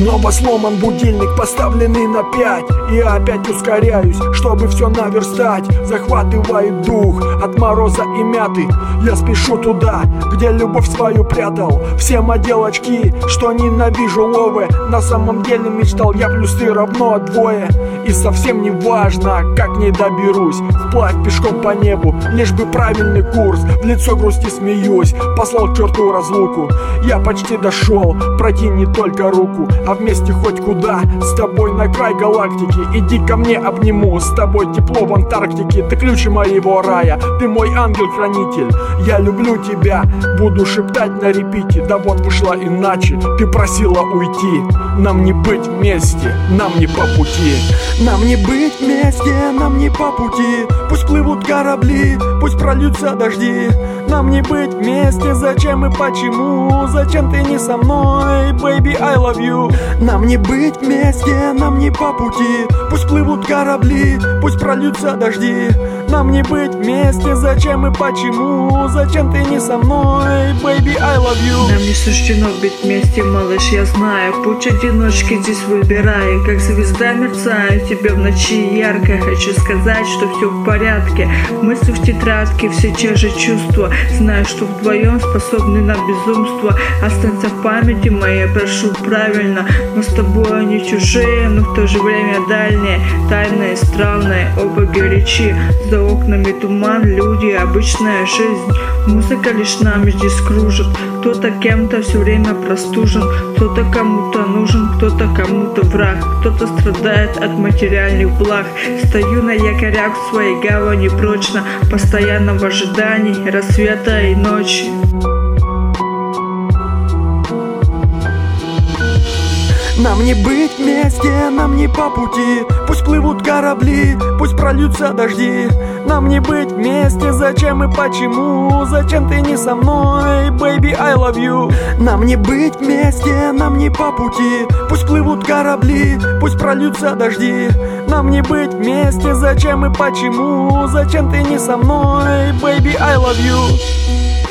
Снова сломан будильник, поставленный на пять. И опять ускоряюсь, чтобы все наверстать. Захватывает дух от мороза и мяты. Я спешу туда, где любовь свою прятал. Все моделочки, что ненавижу ловы. На самом деле мечтал я плюс ты равно двое. И совсем не важно, как не доберусь. Вплавь пешком по небу, лишь бы правильный курс. В лицо грусти смеюсь, послал черту разлуку. Я почти дошел, пройти не только руку А вместе хоть куда, с тобой на край галактики. Иди ко мне обниму, с тобой тепло в Антарктике. Ты ключ моего рая, ты мой ангел-хранитель. Я люблю тебя, буду шептать на репите. Да вот вышла иначе, ты просила уйти. Нам не быть вместе, нам не по пути. Нам не быть вместе, нам не по пути. Пусть плывут корабли, пусть прольются дожди. Нам не быть вместе, зачем и почему? Зачем ты не со мной, baby, I love you Нам не быть вместе, нам не по пути. Пусть плывут корабли, пусть прольются дожди. Нам не быть вместе, зачем и почему? Зачем ты не со мной, baby, I love you? Нам не суждено быть вместе, малыш, я знаю. Путь одиночки здесь выбирай Как звезда мерцаю тебе в ночи ярко. Хочу сказать, что все в порядке. Мысли в тетрадке, все те же чувства. Знаю, что вдвоем способны на безумство. Останься в памяти моей, прошу правильно Мы с тобой не чужие, но в то же время дальние Тайные, странные, оба горячи. За окнами туман, люди, обычная жизнь. Музыка лишь нами здесь кружит. Кто-то кем-то все время простужен Кто-то кому-то нужен, кто-то кому-то враг. Кто-то страдает от материальных благ. Стою на якорях в своей гавани прочно Постоянно в ожидании рассвета и ночи Нам не быть вместе, нам не по пути. Пусть плывут корабли, пусть прольются дожди. Нам не быть вместе, зачем и почему? Зачем ты не со мной, baby, I love you? Нам не быть вместе, нам не по пути. Пусть плывут корабли, пусть прольются дожди. Нам не быть вместе, зачем и почему? Зачем ты не со мной, baby, I love you